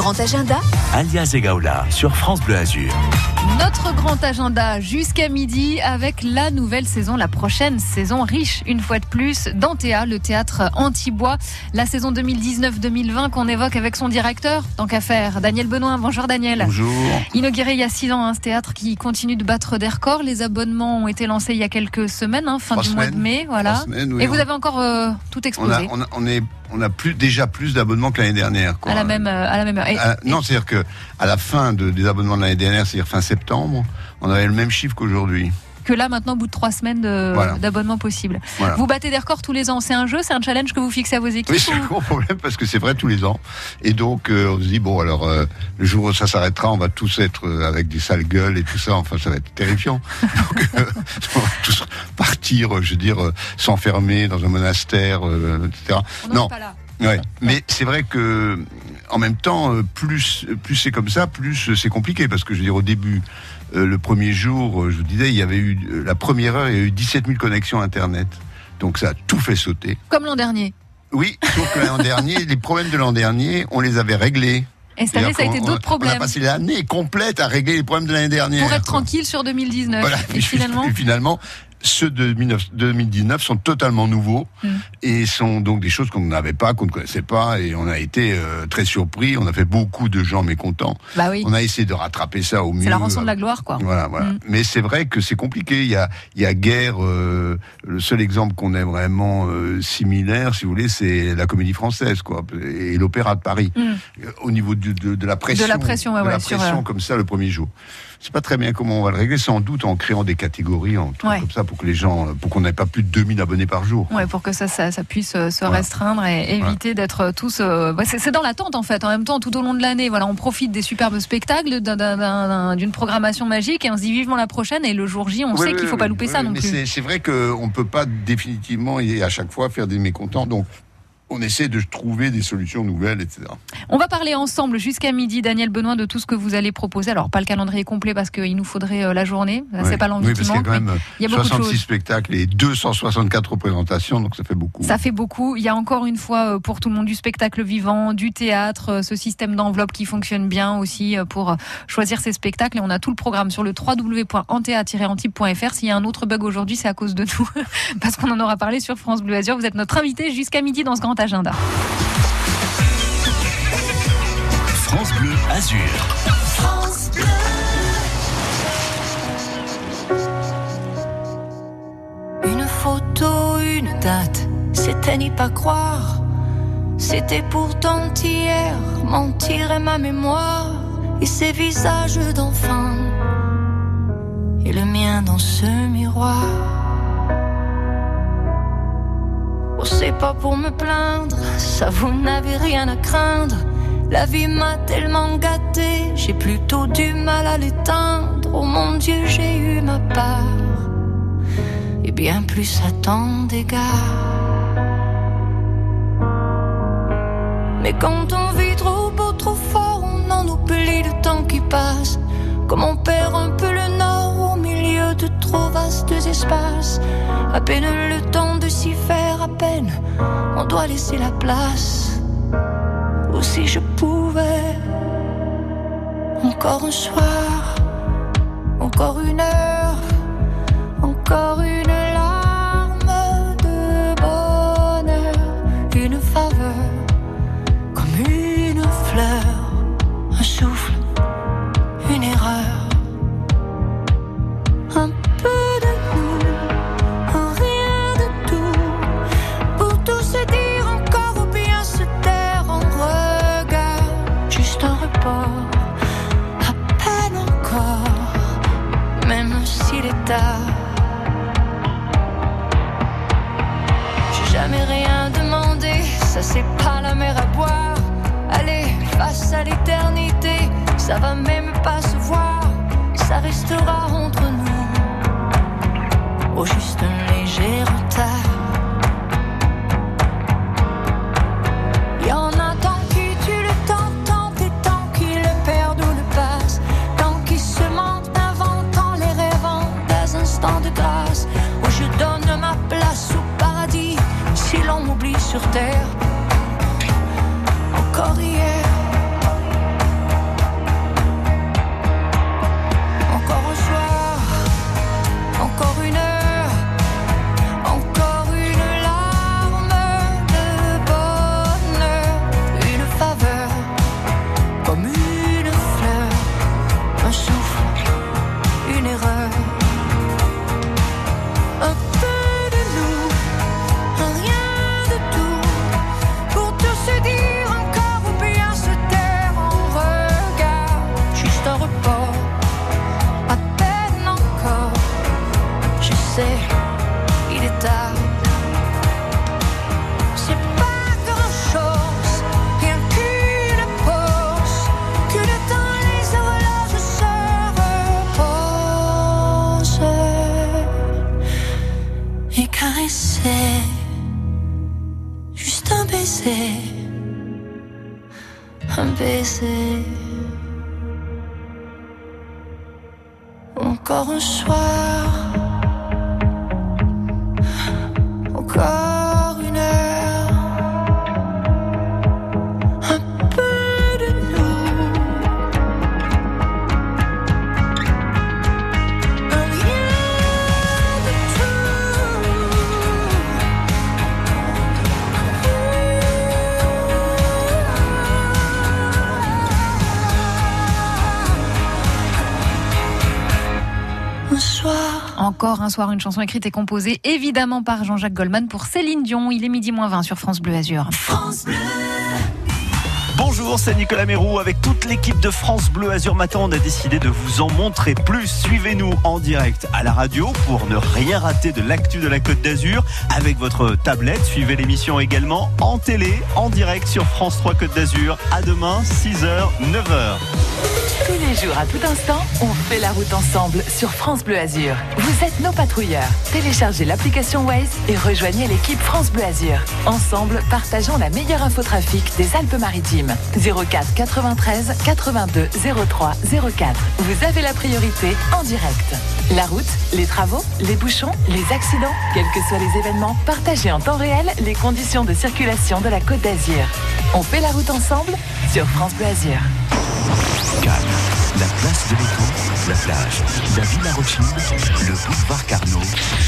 grand agenda Alias Egaola sur France Bleu Azur. Notre grand agenda jusqu'à midi avec la nouvelle saison, la prochaine saison riche une fois de plus d'Antea, le théâtre Antibois. La saison 2019-2020 qu'on évoque avec son directeur, tant qu'à faire, Daniel Benoît. Bonjour Daniel. Bonjour. Inauguré il y a six ans, hein, ce théâtre qui continue de battre des records. Les abonnements ont été lancés il y a quelques semaines, hein, fin Trois du mois de mai. Voilà. Trois semaines, oui, Et vous on- avez encore euh, tout On explosé a, on a, on est, on a plus, déjà plus d'abonnements que l'année dernière. Quoi. à, la même, euh, à la même heure. Et- À- non, c'est-à-dire que à la fin de- des abonnements de l'année dernière, c'est-à-dire fin septembre, on avait le même chiffre qu'aujourd'hui. Que là, maintenant, au bout de trois semaines de- Voilà. d'abonnement possible. Voilà. Vous battez des records tous les ans. C'est un jeu, c'est un challenge que vous fixez à vos équipes Oui, c'est un gros problème parce que c'est vrai tous les ans. Et donc, euh, on se dit, bon, alors, euh, le jour où ça s'arrêtera, on va tous être euh, avec des sales gueules et tout ça. Enfin, ça va être terrifiant. Donc, euh, on va tous partir, je veux dire, s'enfermer dans un monastère, etc. On Non, est pas là. Ouais, mais c'est vrai que en même temps, plus plus c'est comme ça, plus c'est compliqué parce que je veux dire au début, euh, le premier jour, euh, je vous disais, il y avait eu euh, la première heure, il y a eu 17 000 connexions internet, donc ça a tout fait sauter. Comme l'an dernier. Oui, sauf que l'an dernier, les problèmes de l'an dernier, on les avait réglés. Et cette année, ça a été d'autres On a problèmes. passé l'année complète à régler les problèmes de l'année dernière. Pour être tranquille sur 2019. Voilà. Et finalement, Et finalement, ceux de 19 2019 sont totalement nouveaux Mm. et sont donc des choses qu'on n'avait pas, qu'on ne connaissait pas, et on a été euh, très surpris. On a fait beaucoup de gens mécontents. bah oui, On a essayé de rattraper ça au mieux. c'est la rançon de la gloire, quoi. Voilà, voilà. Mm. Mais c'est vrai que c'est compliqué. Il y a, il y a guère. euh, le seul exemple qu'on ait vraiment euh, similaire, si vous voulez, c'est la comédie française, quoi, et l'opéra de Paris. Mm. Euh, Au niveau du- de, de la pression, la pression, ouais, de la ouais, pression euh, comme ça le premier jour. C'est pas très bien comment on va le régler, sans doute en créant des catégories, en trucs Ouais. comme ça, pour que les gens, euh, pour qu'on n'ait pas plus de 2000 abonnés par jour. Ouais, pour que ça, ça, ça puisse euh, se Voilà. restreindre et éviter d'être tous. euh, bah, c'est dans l'attente en fait. En même temps, tout au long de l'année, voilà, on profite des superbes spectacles, d'un- d'un- d'un- d'une programmation magique et on se dit vivement la prochaine. Et le jour J, on sait qu'il faut pas louper ça non plus. c'est- C'est vrai qu'on ne peut pas définitivement et à chaque fois faire des mécontents. Donc, on essaie de trouver des solutions nouvelles, etc. On va parler ensemble jusqu'à midi, Daniel Benoît, de tout ce que vous allez proposer. Alors pas le calendrier complet parce qu'il nous faudrait euh, la journée. Ça, C'est pas l'envie Oui, parce qu'il y a quand même il y a beaucoup de 66 choses. spectacles et 264 représentations, donc ça fait beaucoup. Ça fait beaucoup. Il y a encore une fois euh, pour tout le monde du spectacle vivant, du théâtre, euh, ce système d'enveloppe qui fonctionne bien aussi pour choisir ses spectacles. Et on a tout le programme sur le www.antea-antibes.fr. S'il y a un autre bug aujourd'hui, c'est à cause de nous, parce qu'on en aura parlé sur France Bleu Azur. Vous êtes notre invité jusqu'à midi dans ce grand agenda. France Bleu Azur. Une photo, une date, c'était n'y pas croire. C'était pourtant hier, mentir est ma mémoire. Et ces visages d'enfants, et le mien dans ce miroir. C'est pas pour me plaindre, ça vous n'avez rien à craindre. La vie m'a tellement gâté, j'ai plutôt du mal à l'éteindre. Oh mon Dieu, j'ai eu ma part et bien plus à tant d'égards. Mais quand on vit trop beau, trop fort, on en oublie le temps qui passe. Comme on perd un peu le trop vastes espaces. À peine le temps de s'y faire, à peine on doit laisser la place. Ou si je pouvais, encore un soir, encore une heure. À l'éternité, ça va même pas se voir, ça restera une erreur. Encore un soir. Encore. Encore un soir, une chanson écrite et composée évidemment par Jean-Jacques Goldman pour Céline Dion. Il est midi moins 20 sur France Bleu Azur. France Bleu. Bonjour, c'est Nicolas Mérou. Avec toute l'équipe de France Bleu Azur Matin, on a décidé de vous en montrer plus. Suivez-nous en direct à la radio pour ne rien rater de l'actu de la Côte d'Azur avec votre tablette. Suivez l'émission également en télé, en direct sur France 3 Côte d'Azur. À demain, 6h, 9h. Tous les jours, à tout instant, on fait la route ensemble sur France Bleu Azur. Vous êtes nos patrouilleurs. Téléchargez l'application Waze et rejoignez l'équipe France Bleu Azur. Ensemble, partageons la meilleure infotrafic des Alpes-Maritimes. 04 93 82 03 04. Vous avez la priorité en direct. La route, les travaux, les bouchons, les accidents, quels que soient les événements, partagez en temps réel les conditions de circulation de la Côte d'Azur. On fait la route ensemble sur France Bleu Azur. La place de l'étang, la plage, la Villa Rothschild, le boulevard Carnot,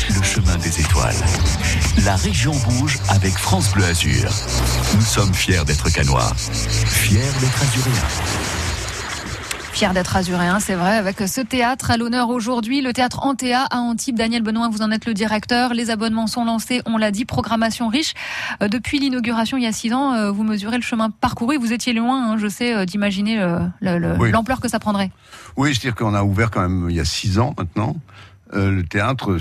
le chemin des étoiles. La région bouge avec France Bleu Azur. Nous sommes fiers d'être canois, fiers d'être azuréens. D'être azuréen, c'est vrai, avec ce théâtre à l'honneur aujourd'hui, le théâtre Antea à Antibes. Daniel Benoît, vous en êtes le directeur. Les abonnements sont lancés, on l'a dit, programmation riche. Euh, depuis l'inauguration il y a six ans, euh, vous mesurez le chemin parcouru. Vous étiez loin, hein, je sais, euh, d'imaginer l'ampleur que ça prendrait. Oui, c'est-à-dire qu'on a ouvert quand même il y a six ans maintenant. Euh, le théâtre,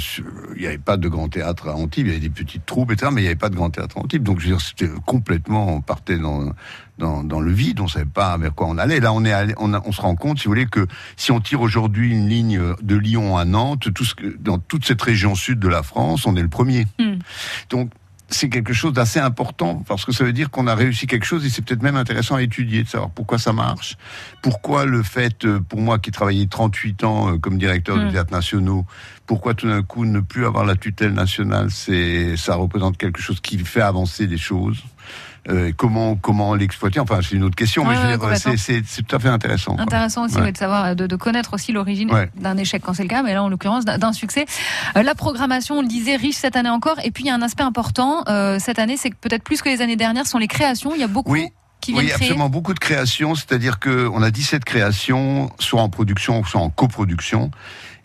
il n'y avait pas de grand théâtre à Antibes, il y avait des petites troupes, etc., mais il n'y avait pas de grand théâtre à Antibes. Donc, je veux dire, c'était complètement, on partait dans, dans, dans, le vide, on savait pas vers quoi on allait. Là, on est allé, on, on, se rend compte, si vous voulez, que si on tire aujourd'hui une ligne de Lyon à Nantes, tout ce que, dans toute cette région sud de la France, on est le premier. Hmm. Donc, c'est quelque chose d'assez important parce que ça veut dire qu'on a réussi quelque chose et c'est peut-être même intéressant à étudier, de savoir pourquoi ça marche, pourquoi le fait, euh, pour moi qui travaillais 38 ans euh, comme directeur du mm. théâtre nationaux, pourquoi tout d'un coup ne plus avoir la tutelle nationale, c'est ça représente quelque chose qui fait avancer des choses. Euh, comment comment l'exploiter? Enfin, c'est une autre question, mais c'est tout à fait intéressant. Intéressant aussi de savoir, de, connaître aussi l'origine d'un échec quand c'est le cas, mais là en l'occurrence d'un succès. Euh, la programmation, on le disait, riche cette année encore. Et puis il y a un aspect important euh, cette année, c'est que peut-être plus que les années dernières, sont les créations. Il y a beaucoup. Oui. Qui oui, absolument beaucoup de créations, c'est-à-dire qu'on a 17 créations, soit en production, soit en coproduction.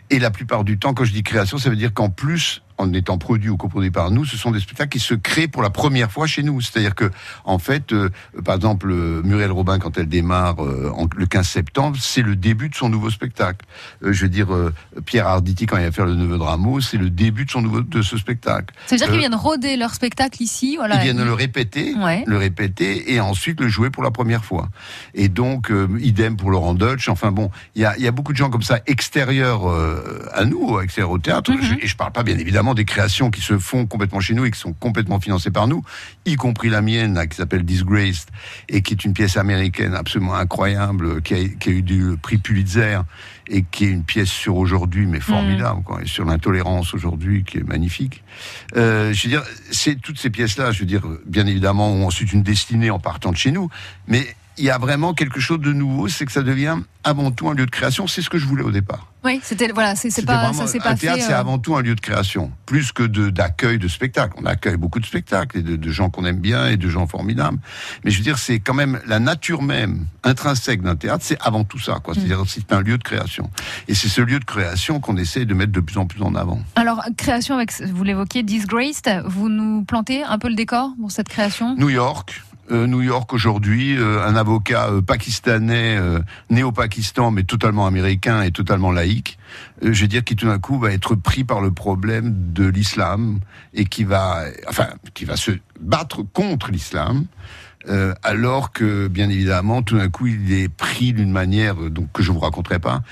Et la plupart du temps, quand je dis création, ça veut dire qu'en plus, en étant produit ou coproduit par nous, ce sont des spectacles qui se créent pour la première fois chez nous. C'est-à-dire que, en fait, euh, par exemple, euh, Muriel Robin, quand elle démarre euh, le 15 septembre, c'est le début de son nouveau spectacle. je veux dire, Pierre Arditi, quand il va faire le Neveu de Rameau, c'est le début de son nouveau de ce spectacle. Ça veut dire qu'ils viennent roder leur spectacle ici, voilà. Ils viennent le répéter, le répéter, et ensuite le jouer pour la première fois. Et donc, idem pour Laurent Deutsch. Enfin bon, il y a, y a, beaucoup de gens comme ça extérieurs à nous, extérieurs au théâtre. Mm-hmm. et je parle pas bien évidemment des créations qui se font complètement chez nous et qui sont complètement financées par nous, y compris la mienne, qui s'appelle Disgraced, et qui est une pièce américaine absolument incroyable, qui a, eu du prix Pulitzer, et qui est une pièce sur aujourd'hui, mais formidable, quoi, et sur l'intolérance aujourd'hui, qui est magnifique. Euh, je veux dire, c'est toutes ces pièces-là, je veux dire, bien évidemment, ont ensuite une destinée en partant de chez nous, mais il y a vraiment quelque chose de nouveau, c'est que ça devient avant tout un lieu de création. C'est ce que je voulais au départ. Oui, c'était voilà, c'est pas ça c'est pas un théâtre, c'est euh, avant tout un lieu de création, plus que d'accueil de, spectacles. On accueille beaucoup de spectacles et de, gens qu'on aime bien et de gens formidables. Mais je veux dire, c'est quand même la nature même intrinsèque d'un théâtre, c'est avant tout ça. quoi. C'est-à-dire, c'est un lieu de création. Et c'est ce lieu de création qu'on essaie de mettre de plus en plus en avant. Alors, création avec, vous l'évoquiez, Disgraced. Vous nous plantez un peu le décor pour cette création? New York. Euh, New York aujourd'hui, euh, un avocat euh, pakistanais, né au Pakistan, mais totalement américain et totalement laïque, je veux dire, qui tout d'un coup va être pris par le problème de l'islam et qui va, enfin, qui va se battre contre l'islam. alors que, bien évidemment, tout d'un coup, il est pris d'une manière donc que je vous raconterai pas,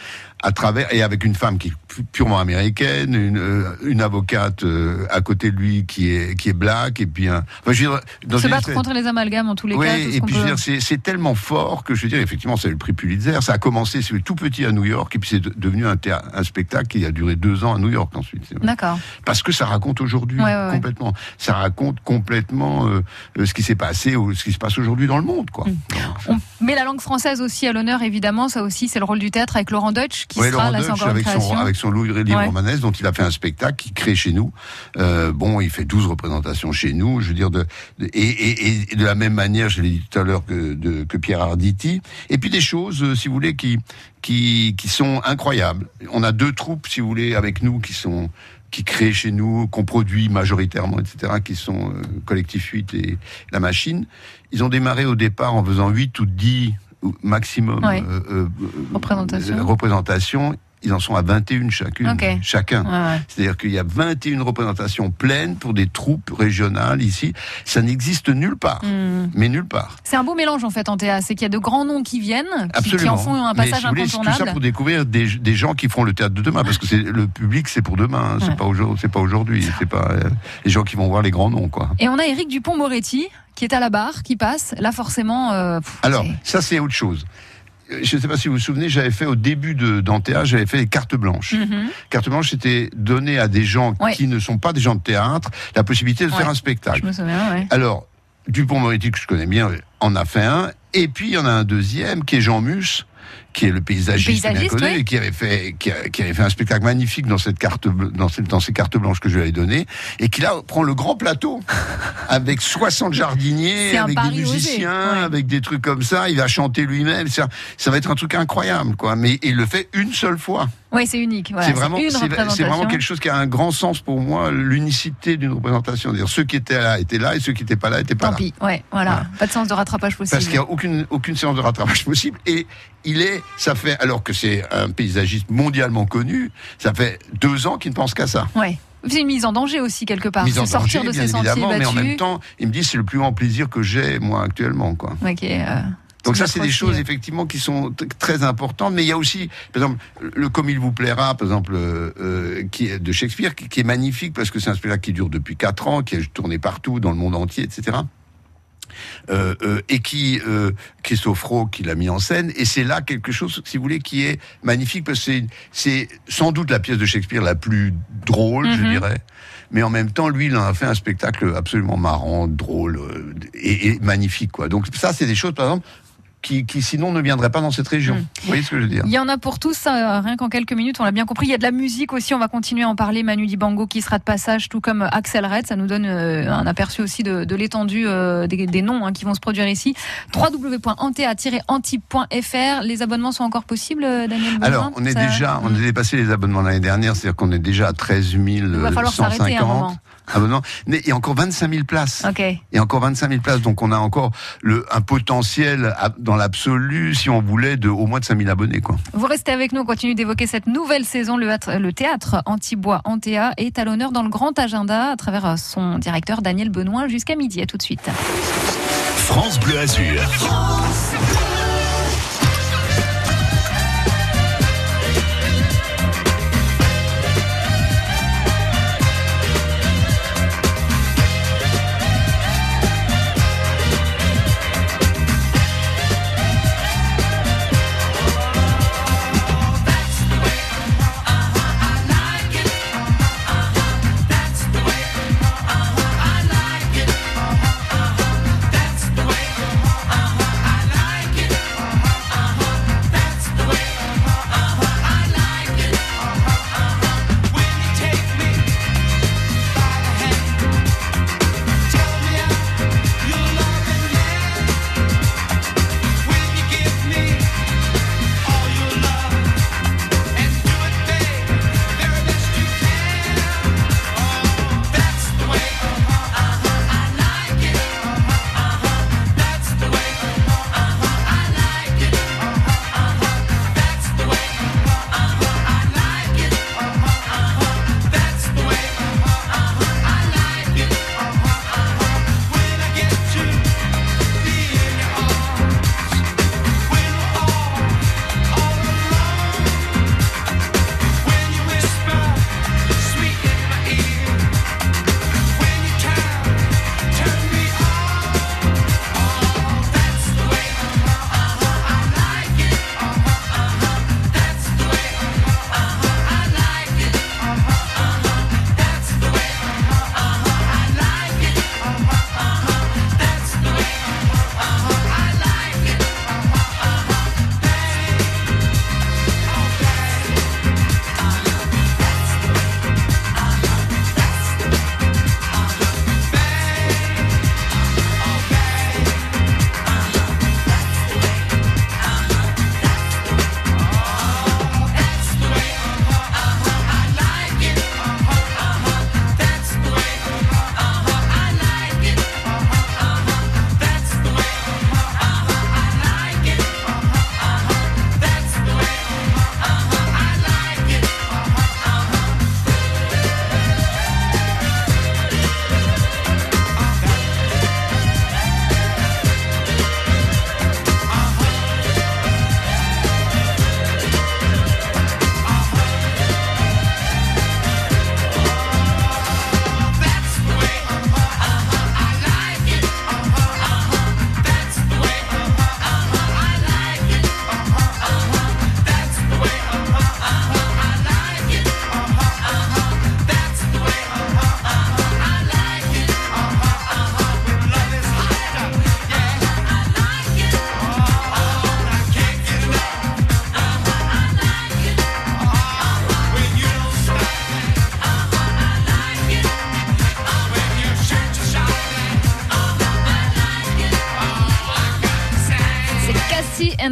à travers et avec une femme qui est purement américaine, une, euh, une avocate euh, à côté de lui qui est qui est black et puis un. Enfin, je veux dire, dans Se battre contre les amalgames en tous les cas. et puis c'est tellement fort que je veux dire effectivement c'est le prix Pulitzer. Ça a commencé c'est tout petit à New York et puis c'est devenu un, un spectacle qui a duré deux ans à New York ensuite. D'accord. Parce que ça raconte aujourd'hui complètement. Ça raconte complètement ce qui s'est passé ou ce qui se passe aujourd'hui dans le monde quoi. Mm. On met la langue française aussi à l'honneur évidemment. Ça aussi c'est le rôle du théâtre avec Laurent Deutsch qui sera là, avec son, avec son romanesque dont il a fait un spectacle qui crée chez nous. Euh, bon, il fait 12 représentations chez nous, je veux dire, de, et, et, de la même manière, je l'ai dit tout à l'heure, que, de, que Pierre Arditi. Et puis des choses, euh, si vous voulez, qui, qui, qui sont incroyables. On a deux troupes, si vous voulez, avec nous, qui sont qui créent chez nous, qu'on produit majoritairement, etc., qui sont euh, Collectif 8 et La Machine. Ils ont démarré au départ en faisant 8 ou 10 maximum euh, euh, représentations. représentations ils en sont à 21 chacune, chacun. C'est-à-dire qu'il y a 21 représentations pleines pour des troupes régionales ici. Ça n'existe nulle part, hmm. mais nulle part. C'est un beau mélange en fait en théâtre, c'est qu'il y a de grands noms qui viennent, qui, en font un passage mais, si incontournable. tout ça pour découvrir des, gens qui feront le théâtre de demain, parce que le public, c'est pour demain, c'est pas aujourd'hui, c'est pas aujourd'hui, c'est pas euh, les gens qui vont voir les grands noms, quoi. Et on a Éric Dupont-Moretti qui est à la barre, qui passe. Là, forcément. Euh, Alors, ça c'est autre chose je ne sais pas si vous vous souvenez, j'avais fait au début de Dantea, j'avais fait les cartes blanches. Mm Cartes blanches, c'était donner à des gens qui ne sont pas des gens de théâtre la possibilité de faire un spectacle. Je me souviens, Alors, Dupont-Moretti, que je connais bien, en a fait un. Et puis, il y en a un deuxième, qui est Jean Mus, qui est le paysagiste, bien connu, et qui avait fait qui, avait fait un spectacle magnifique dans cette carte dans, cette, dans ces cartes blanches que je lui avais données et qui là prend le grand plateau avec 60 jardiniers, avec des musiciens, avec des trucs comme ça. Il va chanter lui-même. Ça, ça va être un truc incroyable, quoi. Mais il le fait une seule fois. Oui, c'est unique. c'est vraiment, c'est vraiment quelque chose qui a un grand sens pour moi, l'unicité d'une représentation. Dire ceux qui étaient là étaient là et ceux qui n'étaient pas là étaient pas Tant là. pis, ouais, voilà. Pas de sens de rattrapage possible. Parce qu'il n'y a aucune, aucune séance de rattrapage possible. Et il est, ça fait, alors que c'est un paysagiste mondialement connu, ça fait deux ans qu'il ne pense qu'à ça. Ouais. C'est une mise en danger aussi quelque part. Mise en sortir danger, de ses sentiers battus. Mais en même temps, il me dit c'est le plus grand plaisir que j'ai moi actuellement quoi. Ok. Euh, donc ça, c'est des choses effectivement qui sont très importantes. Mais il y a aussi, par exemple, le comme il vous plaira, par exemple, euh, euh qui est de Shakespeare, qui, est magnifique parce que c'est un spectacle qui dure depuis quatre ans, qui a tourné partout dans le monde entier, etc. Euh, euh, et qui euh, Christophe Rowe qui l'a mis en scène et c'est là quelque chose si vous voulez qui est magnifique parce que c'est sans doute la pièce de Shakespeare la plus drôle je mhm. dirais mais en même temps, lui, il en a fait un spectacle absolument marrant, drôle euh, et, et magnifique, quoi. Donc ça, c'est des choses, par exemple, qui, sinon ne viendraient pas dans cette région. Hmm. Vous voyez ce que je veux dire Il y en a pour tous, euh, rien qu'en quelques minutes, on l'a bien compris. Il y a de la musique aussi, on va continuer à en parler. Manu Dibango qui sera de passage, tout comme Axel Red. Ça nous donne euh, un aperçu aussi de, l'étendue euh, des, noms hein, qui vont se produire ici. www.antea-anti.fr. Les abonnements sont encore possibles, Daniel Alors, on est déjà, on a dépassé les abonnements l'année dernière, c'est-à-dire qu'on est déjà à 13 150. Il va falloir s'arrêter un moment abonnements. Mais il y a encore 25 000 places. Okay. Il y a encore 25 000 places, donc on a encore le, un potentiel dans l'absolu, si on voulait, de au moins de 5 000 abonnés. Quoi. Vous restez avec nous, on continue d'évoquer cette nouvelle saison. Le, le théâtre Antibois Antea est à l'honneur dans le grand agenda à travers son directeur Daniel Benoît jusqu'à midi. À tout de suite. France Bleu Azur. France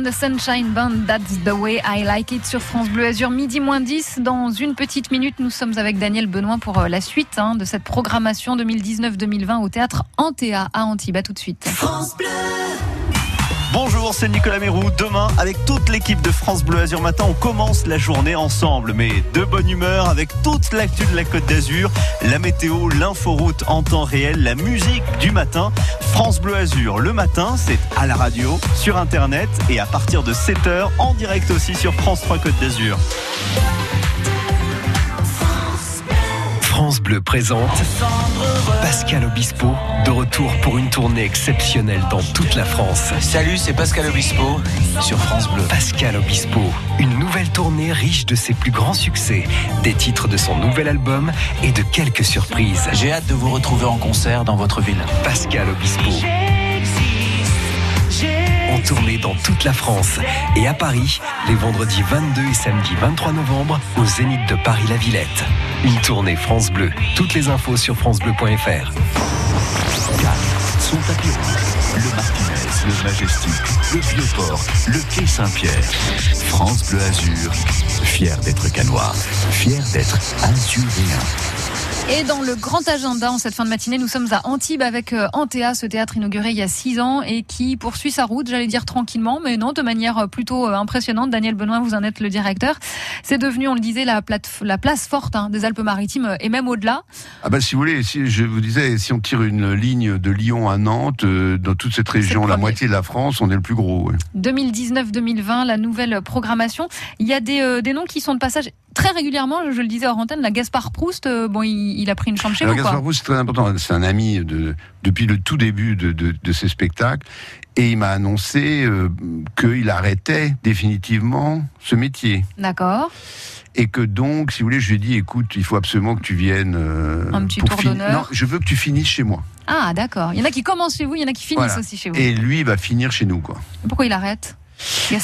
the Sunshine Band, That's the way I like it sur France Bleu Azur, midi moins 10. Dans une petite minute, nous sommes avec Daniel Benoît pour euh, la suite hein, de cette programmation 2019-2020 au théâtre Antea à Antibes. Tout de suite. France Bleu. Bonjour, c'est Nicolas Mérou. Demain, avec toute l'équipe de France Bleu Azur Matin, on commence la journée ensemble, mais de bonne humeur, avec toute l'actu de la Côte d'Azur, la météo, l'inforoute en temps réel, la musique du matin. France Bleu Azur, le matin, c'est à la radio, sur Internet et à partir de 7h, en direct aussi sur France 3 Côte d'Azur. France Bleu présente Pascal Obispo, de retour pour une tournée exceptionnelle dans toute la France. Salut, c'est Pascal Obispo sur France Bleu. Pascal Obispo, une nouvelle tournée riche de ses plus grands succès, des titres de son nouvel album et de quelques surprises. J'ai hâte de vous retrouver en concert dans votre ville. Pascal Obispo. En tournée dans toute la France et à Paris, les vendredis 22 et samedi 23 novembre au Zénith de Paris-La Villette. Une tournée France Bleu. Toutes les infos sur francebleu.fr. Son tapis rouge, le Martinez, le Majestic, le Vieux-Port, le Quai Saint-Pierre. France Bleu Azur, fier d'être canois, fier d'être azuréen. Et dans le grand agenda, en cette fin de matinée, nous sommes à Antibes avec euh, Antea, ce théâtre inauguré il y a six ans et qui poursuit sa route, j'allais dire tranquillement, mais non, de manière euh, plutôt euh, impressionnante. Daniel Benoît, vous en êtes le directeur. C'est devenu, on le disait, la, plate- la place forte hein, des Alpes-Maritimes et même au-delà. Ah bah si vous voulez, si je vous disais, si on tire une ligne de Lyon à Nantes, euh, dans toute cette région, la moitié de la France, on est le plus gros. ouais. 2019-2020, la nouvelle programmation. Il y a des, euh, des noms qui sont de passage très régulièrement, je le disais hors antenne, la Gaspard Proust, euh, bon, il, il a pris une chambre chez Alors vous, quoi. Gaspard Proust, c'est très important. C'est un ami de, depuis le tout début de, de, de ces spectacles. Et il m'a annoncé euh, qu'il arrêtait définitivement ce métier. D'accord. Et que donc, si vous voulez, je lui ai dit, écoute, il faut absolument que tu viennes. euh, Un petit pour tour d'honneur. Non, je veux que tu finisses chez moi. Ah, d'accord. Il y en a qui commencent chez vous, il y en a qui finissent Voilà. aussi chez vous. Et lui, il va finir chez nous, quoi. Pourquoi il arrête?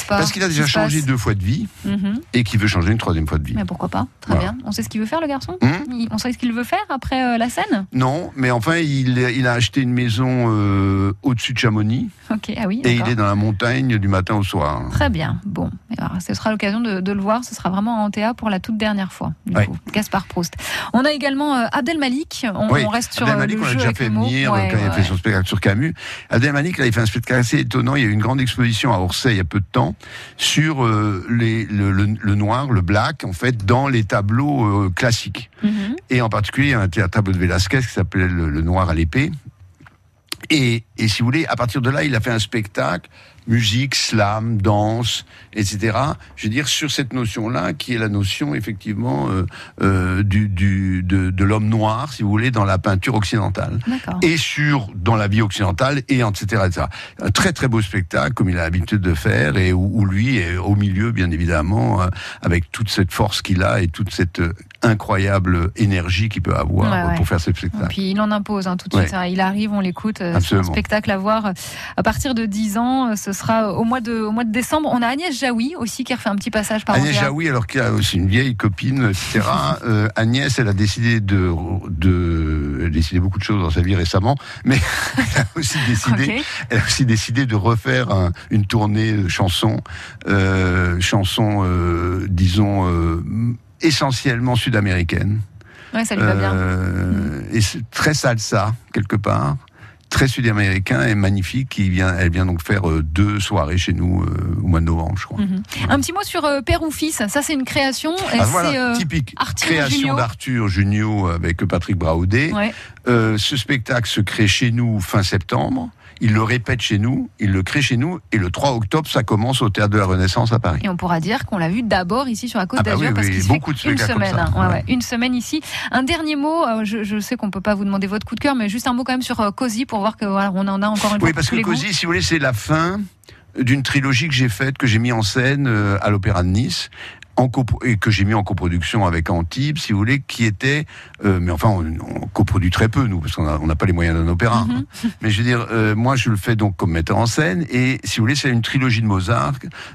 Parce qu'il a déjà changé deux fois de vie Mhm. et qu'il veut changer une troisième fois de vie. Mais pourquoi pas Très Voilà. bien. On sait ce qu'il veut faire, le garçon Il- On sait ce qu'il veut faire après euh, la scène Non, mais enfin, il, il a acheté une maison euh, au-dessus de Chamonix Ok, ah oui. et il est dans la montagne du matin au soir. Très bien. Bon, Et alors, ce sera l'occasion de, de le voir. Ce sera vraiment en Théa pour la toute dernière fois. Du coup, Gaspard Proust. On a également euh, Abdel Malik. On, Oui, on reste sur Abdel euh, Malik, le on l'a jeu déjà avec fait venir Ouais, quand il a ouais, fait son spectacle sur Camus. Abdel Malik, là, il fait un spectacle assez étonnant. Il y a eu une grande exposition à Orsay il y a peu de temps sur euh, les, le, le- le noir, le black, en fait, dans les tableaux euh, classiques. Mhm. Et en particulier, il y a un tableau de Velázquez qui s'appelait le, le Noir à l'épée. Et, et si vous voulez, à partir de là, il a fait un spectacle, musique, slam, danse, etc. Je veux dire, sur cette notion-là, qui est la notion, effectivement, euh, euh, du, du, de, de l'homme noir, si vous voulez, dans la peinture occidentale. Et sur, dans la vie occidentale, et etc., etc. Un très très beau spectacle, comme il a l'habitude de faire, et où, où lui est au milieu, bien évidemment, euh, avec toute cette force qu'il a et toute cette incroyable énergie qu'il peut avoir Ouais, ouais. pour faire ce Et spectacle. puis il en impose hein, tout de suite. hein. Il arrive, on l'écoute. euh, C'est un Absolument. spectacle à voir euh, à partir de 10 ans. euh, Ce sera au mois de, au mois de décembre. On a Agnès Jaoui aussi qui a refait un petit passage par Agnès. Jaoui, alors qu'il a aussi une vieille copine, etc. euh, Agnès, elle a décidé de, de, elle a décidé beaucoup de choses dans sa vie récemment, mais elle a aussi décidé, elle a aussi décidé de refaire un- une tournée de chansons, euh, chansons, euh, disons, euh, essentiellement sud-américaines. Ouais, ça lui va bien. Euh, Et très salsa, quelque part. Très sud-américain et magnifique. Qui vient, elle vient donc faire euh, deux soirées chez nous euh, au mois de novembre, je crois. Mhm. Un petit mot sur euh, Père ou Fils. Ça, c'est une création. Ah, voilà, euh, typique. Arthur Création d'Arthur Junio avec Patrick Braoudet. ouais. Ce spectacle se crée chez nous fin septembre. Il le répète chez nous, il le crée chez nous, et le 3 octobre, ça commence au Théâtre de la Renaissance à Paris. Et on pourra dire qu'on l'a vu d'abord ici sur la Côte Ah bah d'Azur oui, parce oui, qu'il beaucoup fait de une semaine. hein. Ouais, ouais. ouais, une semaine ici. Un dernier mot. euh, Je, je sais qu'on peut pas vous demander votre coup de cœur, mais juste un mot quand même sur euh, Cozy pour voir que voilà, on en a encore une fois Oui, parce que. Cozy, si vous voulez, c'est la fin d'une trilogie que j'ai faite, que j'ai mis en scène euh, à l'Opéra de Nice. En et que j'ai mis en coproduction avec Antibes, si vous voulez, qui était, euh, mais enfin, on, on coproduit très peu nous, parce qu'on n'a pas les moyens d'un opéra. Mhm. hein. Mais je veux dire, euh, moi, je le fais donc comme metteur en scène, et si vous voulez, c'est une trilogie de Mozart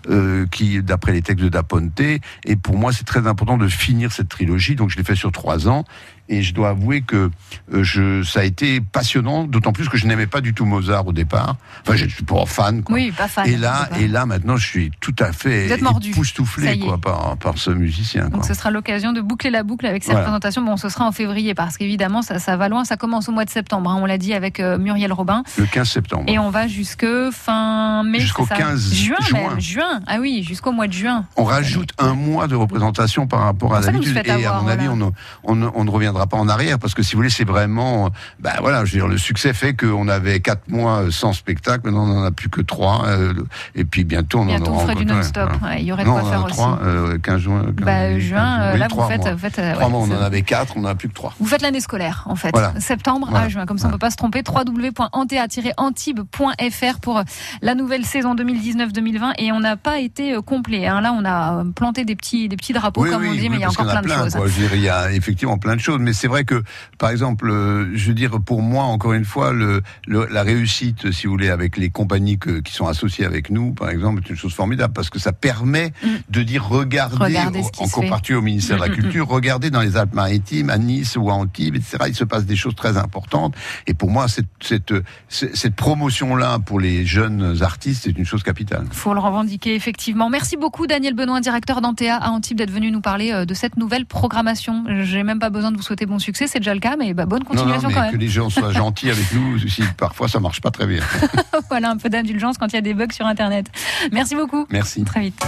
euh, qui, d'après les textes de Da Ponte, et pour moi, c'est très important de finir cette trilogie. Donc, je l'ai fait sur trois ans, et je dois avouer que euh, je, ça a été passionnant, d'autant plus que je n'aimais pas du tout Mozart au départ. Enfin, je suis pas fan. Quoi. Oui, pas fan. Et là, et là, maintenant, je suis tout à fait époustouflé quoi, par, par ce musicien. Quoi. Donc ce sera l'occasion de boucler la boucle avec ces Voilà. représentations. Bon, ce sera en février parce qu'évidemment, ça, ça va loin. Ça commence au mois de septembre. hein, on l'a dit avec euh, Muriel Robin. Le 15 septembre. Et on va jusque fin mai. Jusqu'au c'est ça 15 juin. juin. même. Juin. Ah oui, jusqu'au mois de juin. On rajoute un mois de représentation par rapport à l'habitude. faites Et à mon avis, voilà. on on, on ne reviendra pas en arrière parce que si vous voulez, c'est vraiment, ben voilà, je veux dire, le succès fait qu'on avait quatre mois sans spectacle, maintenant on n'en a plus que trois. euh, et puis bientôt, on Bientôt, en aura ferez du encore- non-stop. voilà. Ouais, Il y aurait de quoi on en faire aussi. trois, euh, 15 juin. 15 Bah, juillet, juin, 15 euh, oui, là, vous faites, mois. vous faites, euh, ouais, mois, on en avait quatre, on n'en a plus que trois. Vous faites l'année scolaire, en fait. Voilà. Septembre Voilà. à juin. Comme ça, on peut pas se tromper. www.antea-antibes.fr pour la nouvelle saison 2019-2020. Et on n'a pas été euh, complet. hein. Là, on a euh, planté des petits, des petits drapeaux, Oui, comme oui, on dit, mais il y a encore en plein de choses. quoi. Je veux dire, il y a effectivement plein de choses, mais c'est vrai que, par exemple, euh, je veux dire, pour moi, encore une fois, le, le- la réussite, si vous voulez, avec les compagnies que- qui sont associées avec nous, par exemple, est une chose formidable parce que ça permet Mm. de dire regardez, Regardez en copartie au ministère de Mm, la mm, Culture, regardez dans les Alpes-Maritimes, à Nice ou à Antibes, etc. Il se passe des choses très importantes. Et pour moi, cette, cette, cette, cette promotion-là pour les jeunes artistes, c'est une chose capitale. faut le revendiquer effectivement. Merci beaucoup Daniel Benoît, directeur d'Antea à Antibes, d'être venu nous parler euh, de cette nouvelle programmation. J'ai même pas besoin de vous souhaiter bon succès, c'est déjà le cas, mais bah, bonne Non, non, continuation mais quand que même. les gens soient gentils avec nous, si parfois ça marche pas très bien. voilà un peu d'indulgence quand il y a des bugs sur Internet. Merci beaucoup. Merci. Très vite.